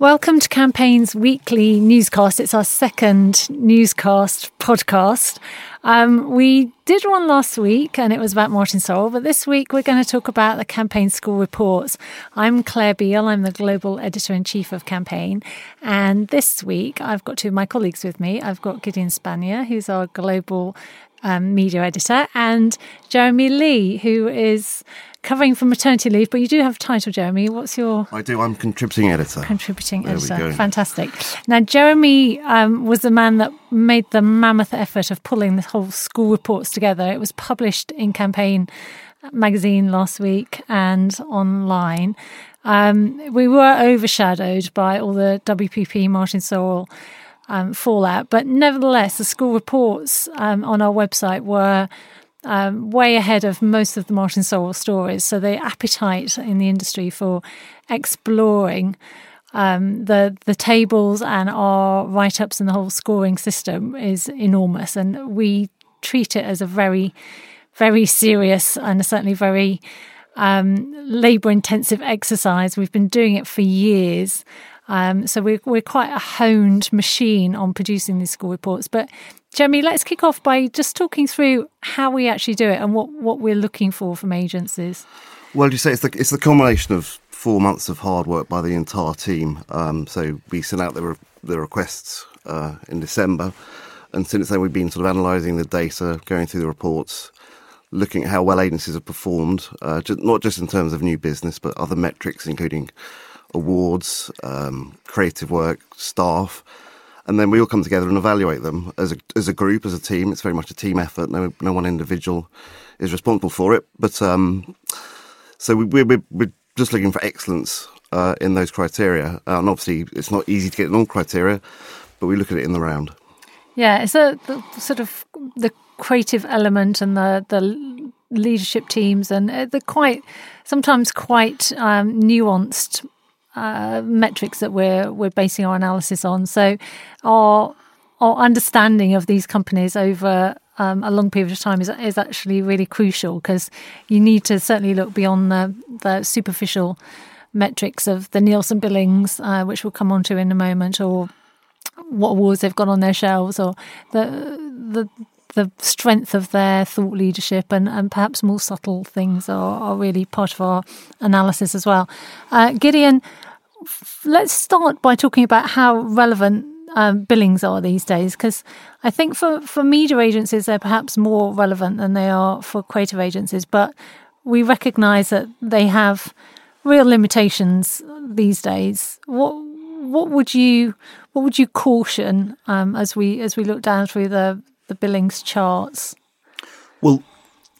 Welcome to Campaign's weekly newscast. It's our second newscast podcast. Um, we did one last week and it was about Martin Sorrell, but this week we're going to talk about the Campaign School reports. I'm Claire Beale, I'm the global editor in chief of Campaign. And this week I've got two of my colleagues with me. I've got Gideon Spanier, who's our global um, media editor, and Jeremy Lee, who is covering for maternity leave, but you do have a title, Jeremy. What's your? I do. I'm contributing editor. Contributing there editor. Fantastic. Now, Jeremy um, was the man that made the mammoth effort of pulling the whole school reports together. It was published in Campaign magazine last week and online. Um, we were overshadowed by all the WPP Martin Sorrell um, fallout, but nevertheless, the school reports um, on our website were um, way ahead of most of the Martin Sorrell stories. So the appetite in the industry for exploring um, the the tables and our write ups and the whole scoring system is enormous, and we treat it as a very very serious and certainly very um, labour intensive exercise. We've been doing it for years. Um, so we're, we're quite a honed machine on producing these school reports. But Jeremy, let's kick off by just talking through how we actually do it and what, what we're looking for from agencies. Well, you say it's the, it's the culmination of four months of hard work by the entire team. Um, so we sent out the, re- the requests uh, in December. And since then, we've been sort of analysing the data, going through the reports, looking at how well agencies have performed, uh, just, not just in terms of new business, but other metrics, including awards, um, creative work, staff and then we all come together and evaluate them as a as a group, as a team. It's very much a team effort. No no one individual is responsible for it. But um, so we, we're we're just looking for excellence uh, in those criteria, uh, and obviously it's not easy to get in all criteria, but we look at it in the round. Yeah, so the sort of the creative element and the the leadership teams and uh, the quite sometimes quite um, nuanced uh, metrics that we're we're basing our analysis on. So our our understanding of these companies over um, a long period of time is is actually really crucial because you need to certainly look beyond the the superficial metrics of the Nielsen billings, uh, which we'll come on to in a moment, or what awards they've got on their shelves, or the the the strength of their thought leadership and, and perhaps more subtle things are, are really part of our analysis as well. Uh, Gideon, let's start by talking about how relevant um, billings are these days, because I think for, for media agencies, they're perhaps more relevant than they are for creative agencies, but we recognize that they have real limitations these days. What what would you what would you caution um, as we as we look down through the the billings charts? Well,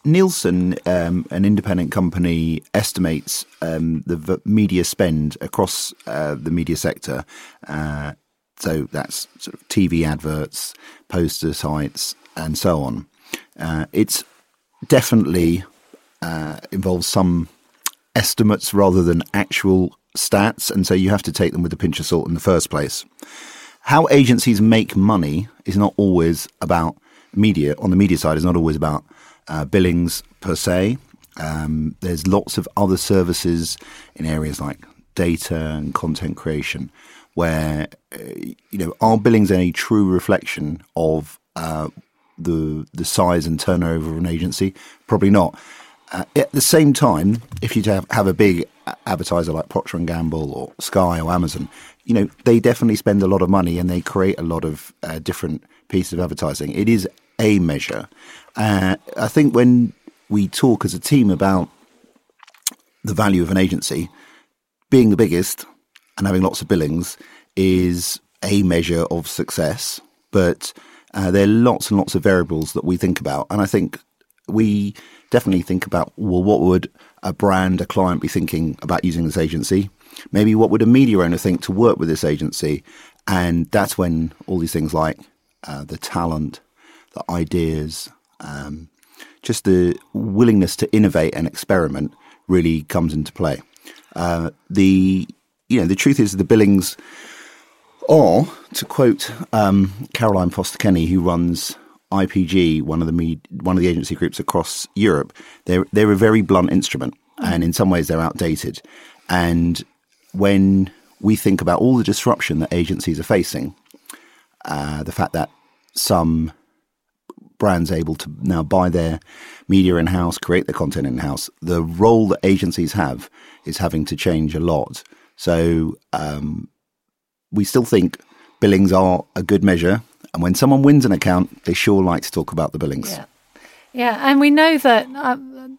Nielsen, um, an independent company, estimates um, the v- media spend across uh, the media sector. Uh, so that's sort of TV adverts, poster sites, and so on. Uh, it's definitely uh, involves some estimates rather than actual stats, and so you have to take them with a pinch of salt in the first place. How agencies make money is not always about media. On the media side, is not always about uh, billings per se. Um, there's lots of other services in areas like data and content creation where uh, you know are billings a true reflection of uh, the the size and turnover of an agency? Probably not. Uh, at the same time, if you have, have a big advertiser like Procter and Gamble or Sky or Amazon, you know they definitely spend a lot of money and they create a lot of uh, different pieces of advertising. It is a measure. Uh, I think when we talk as a team about the value of an agency, being the biggest and having lots of billings is a measure of success. But uh, there are lots and lots of variables that we think about. And I think we definitely think about well, what would a brand, a client be thinking about using this agency? Maybe what would a media owner think to work with this agency? And that's when all these things like uh, the talent, the ideas, um, just the willingness to innovate and experiment really comes into play. Uh, the you know the truth is the billings are, to quote um, Caroline Foster Kenny, who runs IPG, one of the med- one of the agency groups across Europe, they're they're a very blunt instrument, and in some ways they're outdated. And when we think about all the disruption that agencies are facing, uh, the fact that some brands able to now buy their media in house, create their content in house. The role that agencies have is having to change a lot. So um, we still think billings are a good measure. And when someone wins an account, they sure like to talk about the billings. Yeah, yeah, and we know that. Um,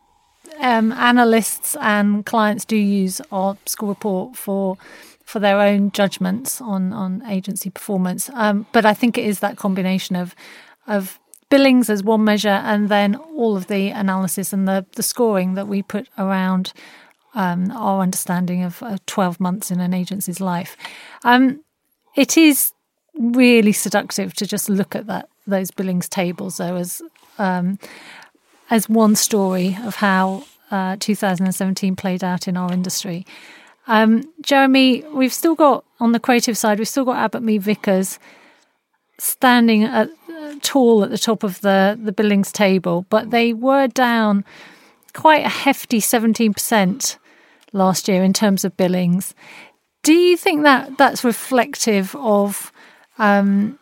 um, analysts and clients do use our score report for for their own judgments on on agency performance. Um, but I think it is that combination of of billings as one measure, and then all of the analysis and the, the scoring that we put around um, our understanding of uh, 12 months in an agency's life. Um, it is really seductive to just look at that those billings tables though as um, as one story of how uh, 2017 played out in our industry. Um, Jeremy, we've still got on the creative side, we've still got Abbott Mead Vickers standing at, tall at the top of the, the billings table, but they were down quite a hefty 17% last year in terms of billings. Do you think that that's reflective of um,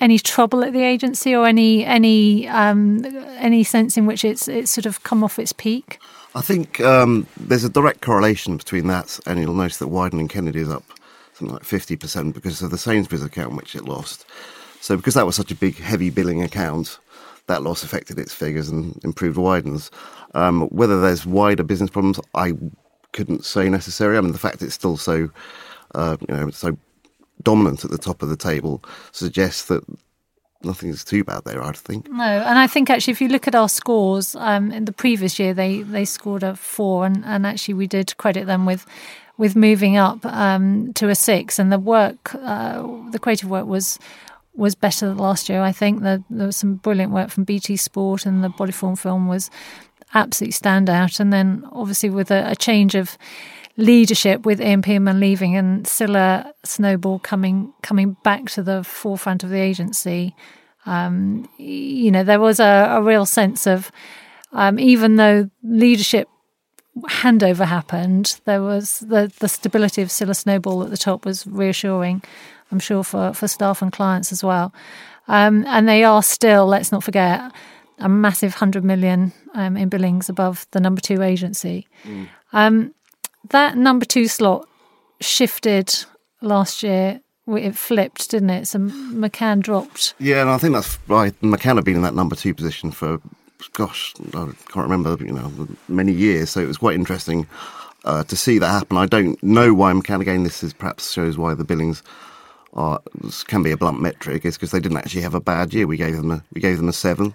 any trouble at the agency or any any um, any sense in which it's it's sort of come off its peak? I think um, there's a direct correlation between that, and you'll notice that Wieden and Kennedy is up something like 50% because of the Sainsbury's account which it lost. So because that was such a big, heavy billing account, that loss affected its figures and improved Wieden's. Um, whether there's wider business problems, I couldn't say necessarily. I mean, the fact it's still so, uh, you know, so dominant at the top of the table suggests that nothing's too bad there, I think. No, and I think actually, if you look at our scores um, in the previous year, they they scored a four, and, and actually we did credit them with with moving up um, to a six, and the work, uh, the creative work was was better than last year. I think that there was some brilliant work from BT Sport, and the Bodyform film was absolutely standout. And then obviously with a, a change of leadership with Ian Pearman leaving and Cilla Snowball coming coming back to the forefront of the agency, um, you know there was a, a real sense of um, even though leadership handover happened, there was the the stability of Cilla Snowball at the top was reassuring. I'm sure for, for staff and clients as well. Um, and they are still, let's not forget, a massive 100 million um, in billings above the number two agency. Mm. Um, that number two slot shifted last year. It flipped, didn't it? So McCann dropped. Yeah, and I think that's right. McCann had been in that number two position for, gosh, I can't remember, you know, many years. So it was quite interesting uh, to see that happen. I don't know why McCann, again, this is perhaps shows why the billings are, can be a blunt metric is because they didn't actually have a bad year. We gave them a we gave them a seven.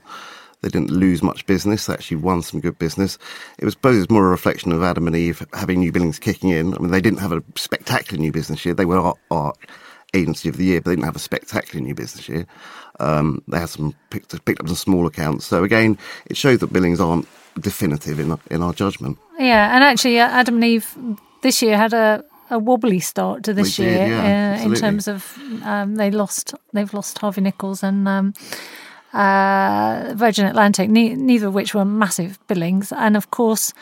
They didn't lose much business. They actually won some good business. It was suppose it's more a reflection of Adam and Eve having new billings kicking in. I mean, they didn't have a spectacular new business year. They were our, our agency of the year, but they didn't have a spectacular new business year. Um, they had some picked, picked up some small accounts. So again, it shows that billings aren't definitive in in our judgment. Yeah, and actually, uh, Adam and Eve this year had a a wobbly start to this year yeah, uh, in terms of um, they lost they've lost Harvey Nichols and um, uh, Virgin Atlantic, ne- neither of which were massive billings, and of course.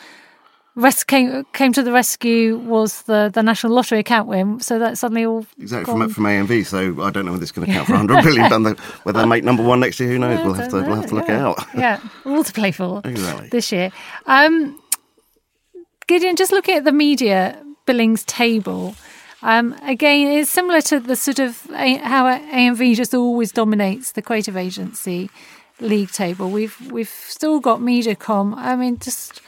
Rest came came to the rescue was the, the national lottery account win, so that suddenly all exactly from, from AMV. So I don't know whether it's going to count for 100 billion, but whether they make number one next year, who knows? we'll have to we'll have to look yeah. out. yeah, all to play for exactly. this year. Um, Gideon, just looking at the media billings table. Um, again, it's similar to the sort of how AMV just always dominates the creative agency league table. We've we've still got Mediacom. I mean, just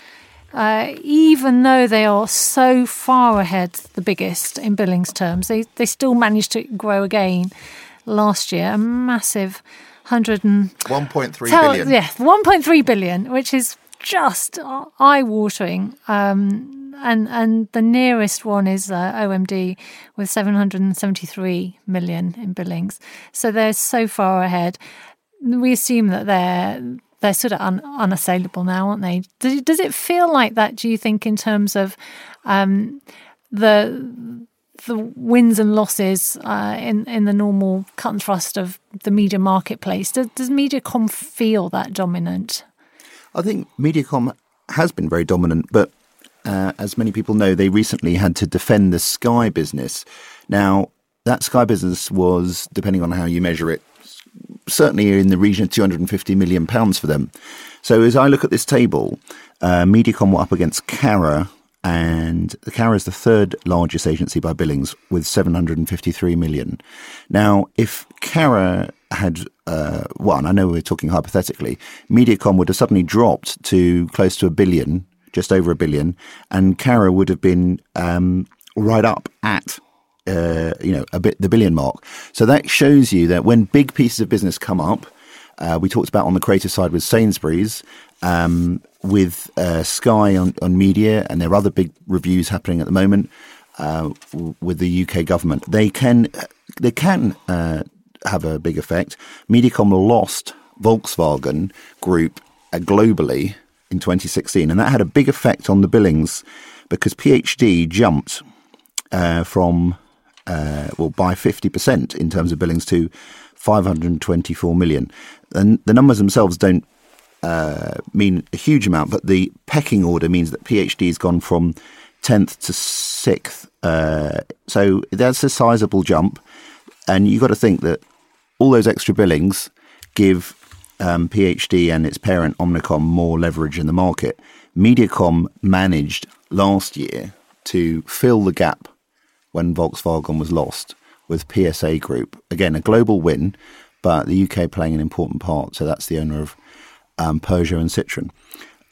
uh, even though they are so far ahead, the biggest in billings terms, they they still managed to grow again last year. A massive hundred and one point three billion. Yeah, one point three billion, which is just eye watering. Um, and and the nearest one is uh, OMD with 773 million in billings. So they're so far ahead. We assume that they're they're sort of un, unassailable now, aren't they? Does, does it feel like that? Do you think in terms of um, the the wins and losses uh, in in the normal cut and thrust of the media marketplace? Does, does MediaCom feel that dominant? I think MediaCom has been very dominant, but uh, as many people know, they recently had to defend the Sky business. Now, that Sky business was, depending on how you measure it, certainly in the region of 250 million pounds for them. So as I look at this table, uh, Mediacom were up against Carat, and Carat is the third largest agency by billings with 753 million. Now, if Carat had uh, won, I know we're talking hypothetically, Mediacom would have suddenly dropped to close to a billion, just over a billion, and Carat would have been um, right up at uh, you know, a bit the billion mark. So that shows you that when big pieces of business come up, uh, we talked about on the creative side with Sainsbury's, um, with uh, Sky on, on media, and there are other big reviews happening at the moment uh, with the UK government. They can they can uh, have a big effect. Mediacom lost Volkswagen Group uh, globally in 2016, and that had a big effect on the billings because PhD jumped uh, from uh, well by 50% in terms of billings to 524 million. And the numbers themselves don't uh, mean a huge amount, but the pecking order means that PhD has gone from 10th to 6th. Uh, so that's a sizable jump. And you've got to think that all those extra billings give um, PhD and its parent Omnicom more leverage in the market. Mediacom managed last year to fill the gap when Volkswagen was lost with PSA Group. Again, a global win, but the UK playing an important part. So that's the owner of um, Peugeot and Citroën.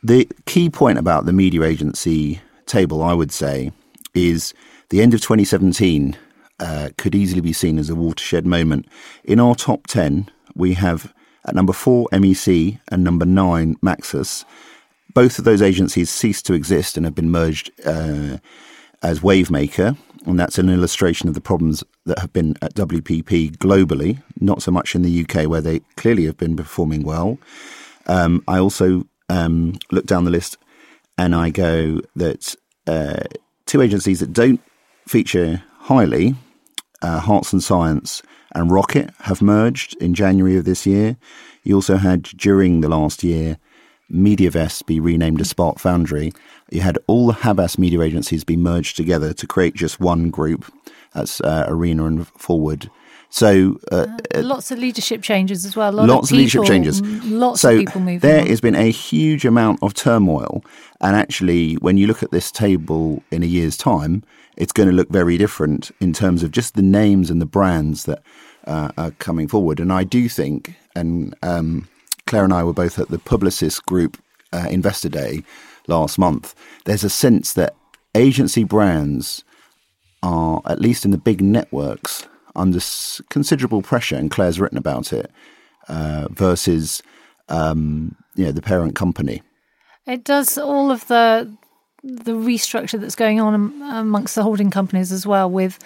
The key point about the media agency table, I would say, is the end of 2017 uh, could easily be seen as a watershed moment. In our top 10, we have at number four MEC and number nine Maxus. Both of those agencies ceased to exist and have been merged uh, as Wavemaker, and that's an illustration of the problems that have been at WPP globally, not so much in the UK where they clearly have been performing well. Um, I also um, look down the list and I go that uh, two agencies that don't feature highly, uh, Hearts and Science and Rocket, have merged in January of this year. You also had during the last year MediaVest be renamed as Spark Foundry. You had all the Havas media agencies be merged together to create just one group. That's uh, Arena and Forward. So uh, uh, lots of leadership changes as well. lots of, people, leadership changes. Lots so of people moving. There on. has been a huge amount of turmoil, and actually, when you look at this table in a year's time, it's going to look very different in terms of just the names and the brands that uh, are coming forward. And I do think, and um, Claire and I were both at the Publicis Group uh, Investor Day last month. There's a sense that agency brands are, at least in the big networks, under considerable pressure, and Claire's written about it, uh, versus um, you know the parent company. It does all of the the restructure that's going on amongst the holding companies as well, with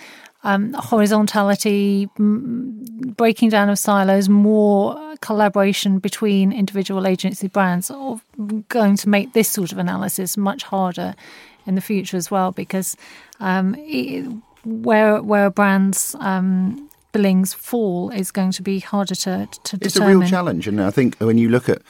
um, horizontality, breaking down of silos, more collaboration between individual agency brands, are going to make this sort of analysis much harder in the future as well, because um, it, where where a brand's um, billings fall is going to be harder to to it's determine. a real challenge, and I think when you look at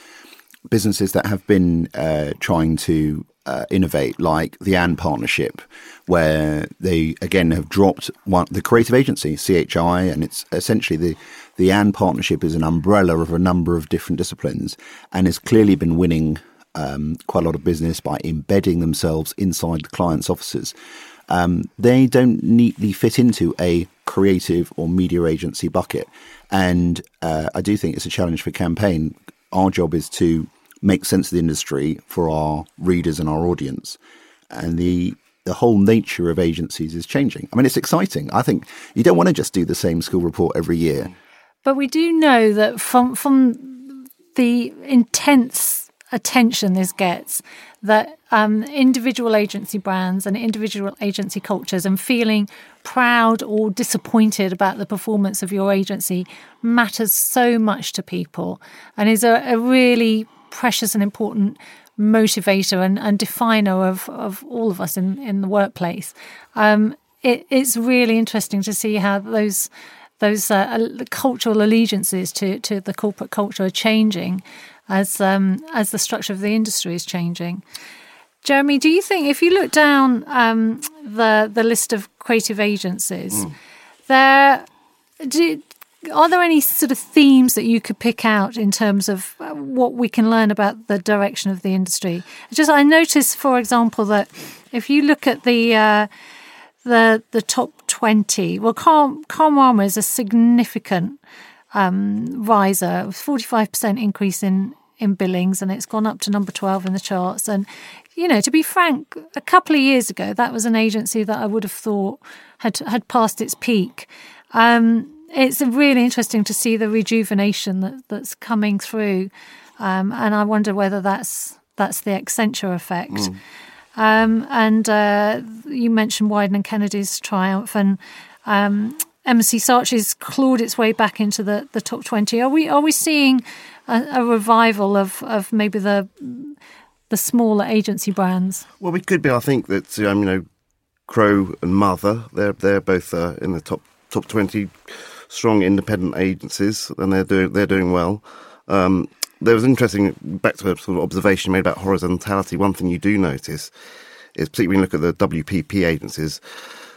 businesses that have been uh, trying to uh, innovate, like the AND partnership, where they again have dropped one, the creative agency CHI, and it's essentially the the AND partnership is an umbrella of a number of different disciplines, and has clearly been winning um, quite a lot of business by embedding themselves inside the clients' offices. Um, they don't neatly fit into a creative or media agency bucket, and uh, I do think it's a challenge for campaign. Our job is to make sense of the industry for our readers and our audience. And the the whole nature of agencies is changing. I mean, it's exciting. I think you don't want to just do the same school report every year. But we do know that from from the intense attention this gets, that um, individual agency brands and individual agency cultures and feeling proud or disappointed about the performance of your agency matters so much to people and is a, a really precious and important motivator and, and definer of, of all of us in, in the workplace. Um, it, it's really interesting to see how those those uh, cultural allegiances to, to the corporate culture are changing as um, as the structure of the industry is changing. Jeremy, do you think if you look down um, the the list of creative agencies, mm. there do, are there any sort of themes that you could pick out in terms of uh, what we can learn about the direction of the industry? Just I noticed, for example, that if you look at the uh, the the top twenty, well, Karmarama is a significant um, riser, forty five percent increase in in billings, and it's gone up to number twelve in the charts. And you know, to be frank, a couple of years ago, that was an agency that I would have thought had had passed its peak. Um, it's really interesting to see the rejuvenation that, that's coming through, um, and I wonder whether that's that's the Accenture effect. Mm. Um, and uh, you mentioned Wieden and Kennedy's triumph, and um, Saatchi's clawed its way back into the, the top twenty. Are we are we seeing a, a revival of, of maybe the the smaller agency brands? Well, we could be. I think that um, you know, Krow and Mother, they're they're both uh, in the top top twenty strong independent agencies, and they're doing they're doing well. Um, there was interesting back to a sort of observation made about horizontality. One thing you do notice is, particularly when you look at the WPP agencies,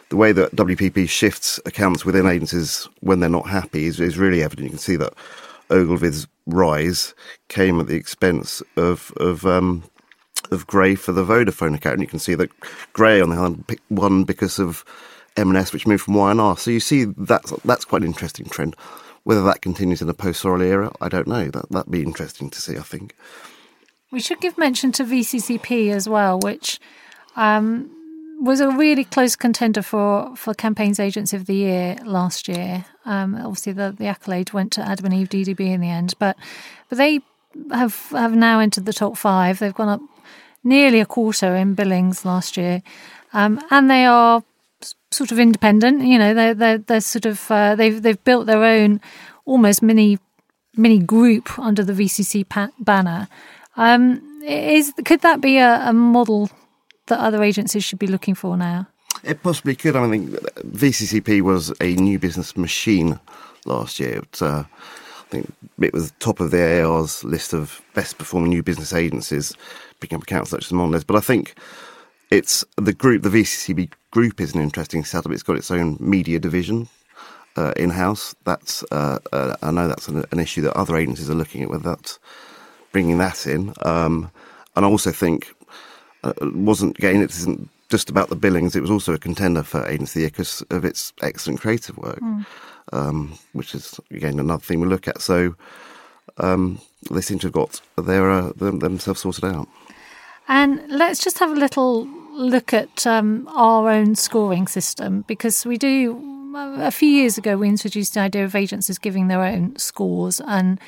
the way that WPP shifts accounts within agencies when they're not happy is, is really evident. You can see that Ogilvy's rise came at the expense of of um, of Grey for the Vodafone account. And you can see that Grey on the other hand won because of M&S, which moved from Y&R. So you see that's that's quite an interesting trend. Whether that continues in the post-Sorrell era, I don't know. That that'd be interesting to see. I think we should give mention to VCCP as well, which um, was a really close contender for for Campaigns Agency of the Year last year. Um, obviously, the, the accolade went to Adam and Eve DDB in the end, but but they have have now entered the top five. They've gone up nearly a quarter in billings last year, um, and they are sort of independent. You know, they're they're, they're sort of uh, they've they've built their own almost mini mini group under the VCC pa- banner. Um, is could that be a, a, model that other agencies should be looking for now? It possibly could. I mean, VCCP was a new business machine last year. Uh, I think it was top of the AAR's list of best performing new business agencies, picking up accounts such as Mondelez. But I think it's the group, the VCCP group is an interesting setup. It's got its own media division uh, in house. That's uh, uh, I know that's an, an, issue that other agencies are looking at. Whether that's bringing that in, um, and I also think uh, wasn't again it isn't just about the billings. It was also a contender for agency because of its excellent creative work, mm. um, which is again another thing we look at. So um, they seem to have got their uh, themselves sorted out. And let's just have a little look at um, our own scoring system because we do. A few years ago, we introduced the idea of agencies giving their own scores, and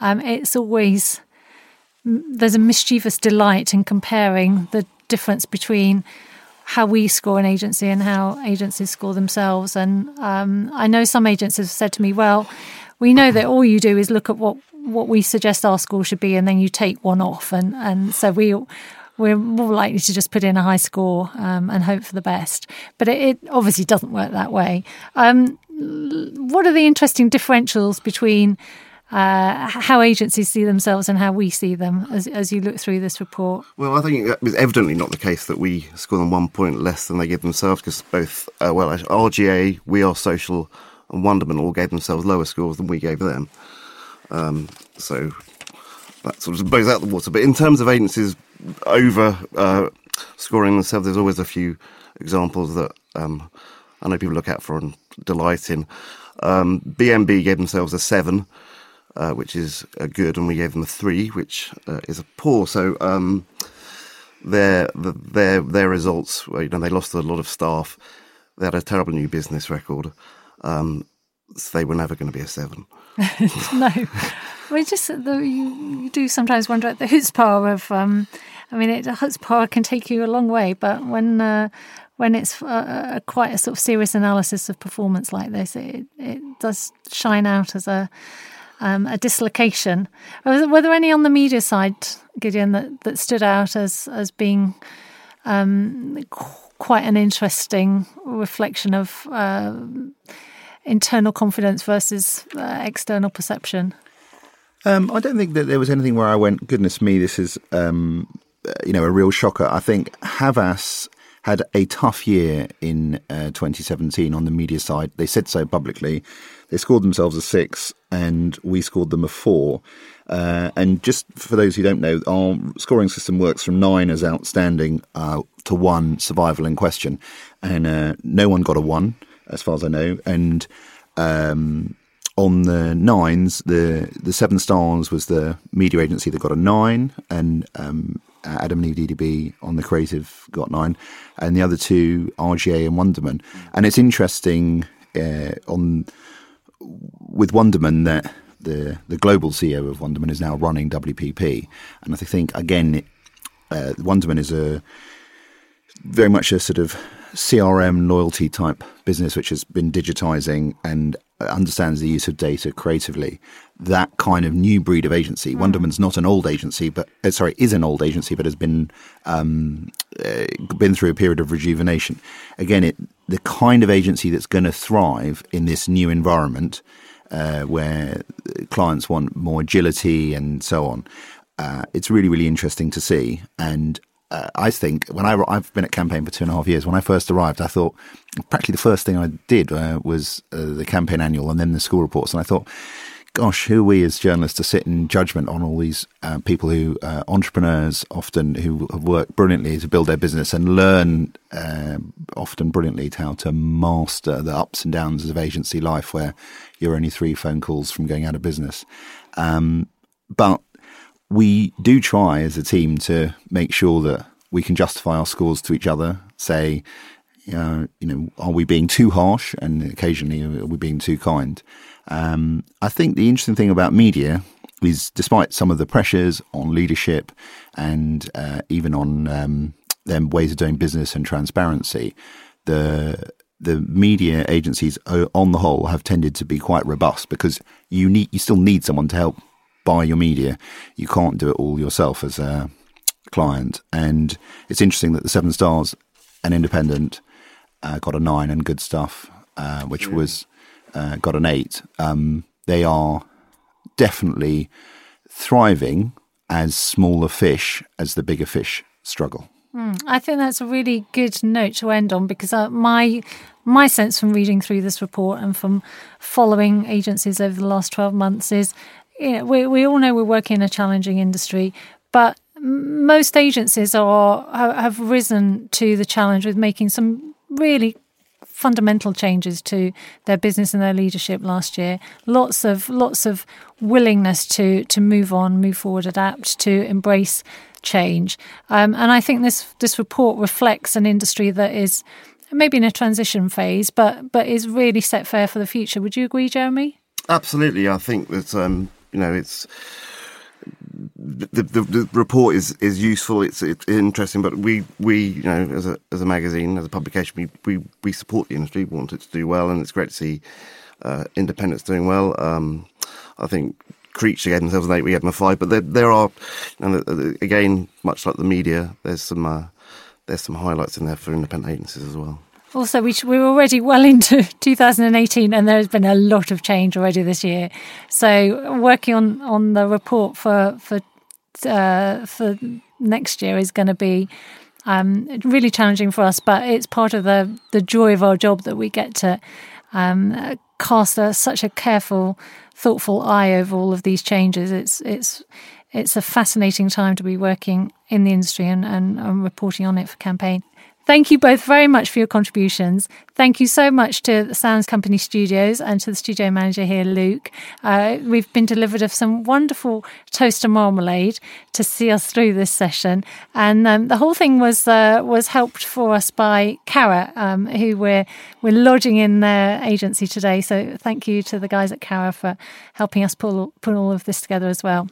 um, it's always there's a mischievous delight in comparing the difference between how we score an agency and how agencies score themselves. And um, I know some agencies have said to me, "Well, we know that all you do is look at what what we suggest our score should be, and then you take one off, and and so we we're more likely to just put in a high score um, and hope for the best. But it, it obviously doesn't work that way. Um, what are the interesting differentials between uh, how agencies see themselves and how we see them as, as you look through this report? Well, I think it was evidently not the case that we score them one point less than they give themselves because both, uh, well, RGA, We Are Social, and Wunderman all gave themselves lower scores than we gave them. Um, so that sort of blows out the water. But in terms of agencies over uh, scoring themselves, there's always a few examples that um, I know people look out for and delight in. Um, BMB gave themselves a seven, uh, which is a good, and we gave them a three, which uh, is a poor. So um, their their their results, you know, they lost a lot of staff. They had a terrible new business record. Um, so they were never going to be a seven. no, we just the, you, you, do sometimes wonder at the chutzpah of. Um, I mean, it, chutzpah can take you a long way, but when uh, when it's uh, quite a sort of serious analysis of performance like this, it it does shine out as a um, a dislocation. Were there any on the media side, Gideon, that, that stood out as as being um, quite an interesting reflection of uh, internal confidence versus uh, external perception? Um, I don't think that there was anything where I went, goodness me, this is um, you know, a real shocker. I think Havas had a tough year in uh, 2017 on the media side. They said so publicly. They scored themselves a six, and we scored them a four. Uh, and just for those who don't know, our scoring system works from nine as outstanding uh, to one survival in question, and uh, no one got a one as far as I know. And um, on the nines, the the seven stars was the media agency that got a nine, and um, Adam and Eve DDB on the creative got nine, and the other two RGA and Wunderman. And it's interesting uh, on with Wunderman that the the global CEO of Wunderman is now running WPP, and I think again, uh, Wunderman is a very much a sort of CRM loyalty type business, which has been digitizing and understands the use of data creatively. That kind of new breed of agency. Mm. Wunderman's not an old agency, but uh, sorry, is an old agency, but has been um, uh, been through a period of rejuvenation. Again, it the kind of agency that's going to thrive in this new environment uh, where clients want more agility and so on. Uh, it's really, really interesting to see. And uh, I think when I, I've been at campaign for two and a half years, when I first arrived, I thought practically the first thing I did uh, was uh, the campaign annual and then the school reports. And I thought, gosh, who are we as journalists to sit in judgment on all these uh, people who, uh, entrepreneurs often, who have worked brilliantly to build their business and learn uh, often brilliantly how to master the ups and downs of agency life where you're only three phone calls from going out of business. Um, but we do try as a team to make sure that we can justify our scores to each other, say, uh, you know, are we being too harsh? And occasionally, are we being too kind? Um, I think the interesting thing about media is, despite some of the pressures on leadership and uh, even on um, their ways of doing business and transparency, the the media agencies, on the whole, have tended to be quite robust because you need you still need someone to help buy your media. You can't do it all yourself as a client. And it's interesting that the Seven Stars, an independent, uh, got a nine and Goodstuff, uh, which was uh, got an eight. Um, they are definitely thriving as smaller fish as the bigger fish struggle. Mm, I think that's a really good note to end on because uh, my my sense from reading through this report and from following agencies over the last twelve months is we, we all know we're working in a challenging industry, but most agencies are have risen to the challenge with making some really fundamental changes to their business and their leadership last year. Lots of lots of willingness to to move on, move forward, adapt, to embrace change. Um, and I think this this report reflects an industry that is maybe in a transition phase, but but is really set fair for the future. Would you agree, Jeremy? Absolutely. I think that um, you know, it's the, the, the report is, is useful. It's it's interesting, but we, we you know as a as a magazine as a publication we, we, we support the industry. We want it to do well, and it's great to see uh, doing well. Um, I think Creech gave themselves an eight. We gave them a five, but there there are and again much like the media, there's some uh, there's some highlights in there for independent agencies as well. Also, we we're already well into 2018, and there has been a lot of change already this year. So, working on, on the report for for uh, for next year is going to be um, really challenging for us. But it's part of the the joy of our job that we get to um, cast a, such a careful, thoughtful eye over all of these changes. It's it's it's a fascinating time to be working in the industry and, and, and reporting on it for campaign. Thank you both very much for your contributions. Thank you so much to the Sounds Company Studios and to the studio manager here, Luke. Uh, we've been delivered of some wonderful toast and marmalade to see us through this session, and um, the whole thing was uh, was helped for us by Carat, um, who we're we're lodging in their agency today. So thank you to the guys at Carat for helping us pull put all of this together as well.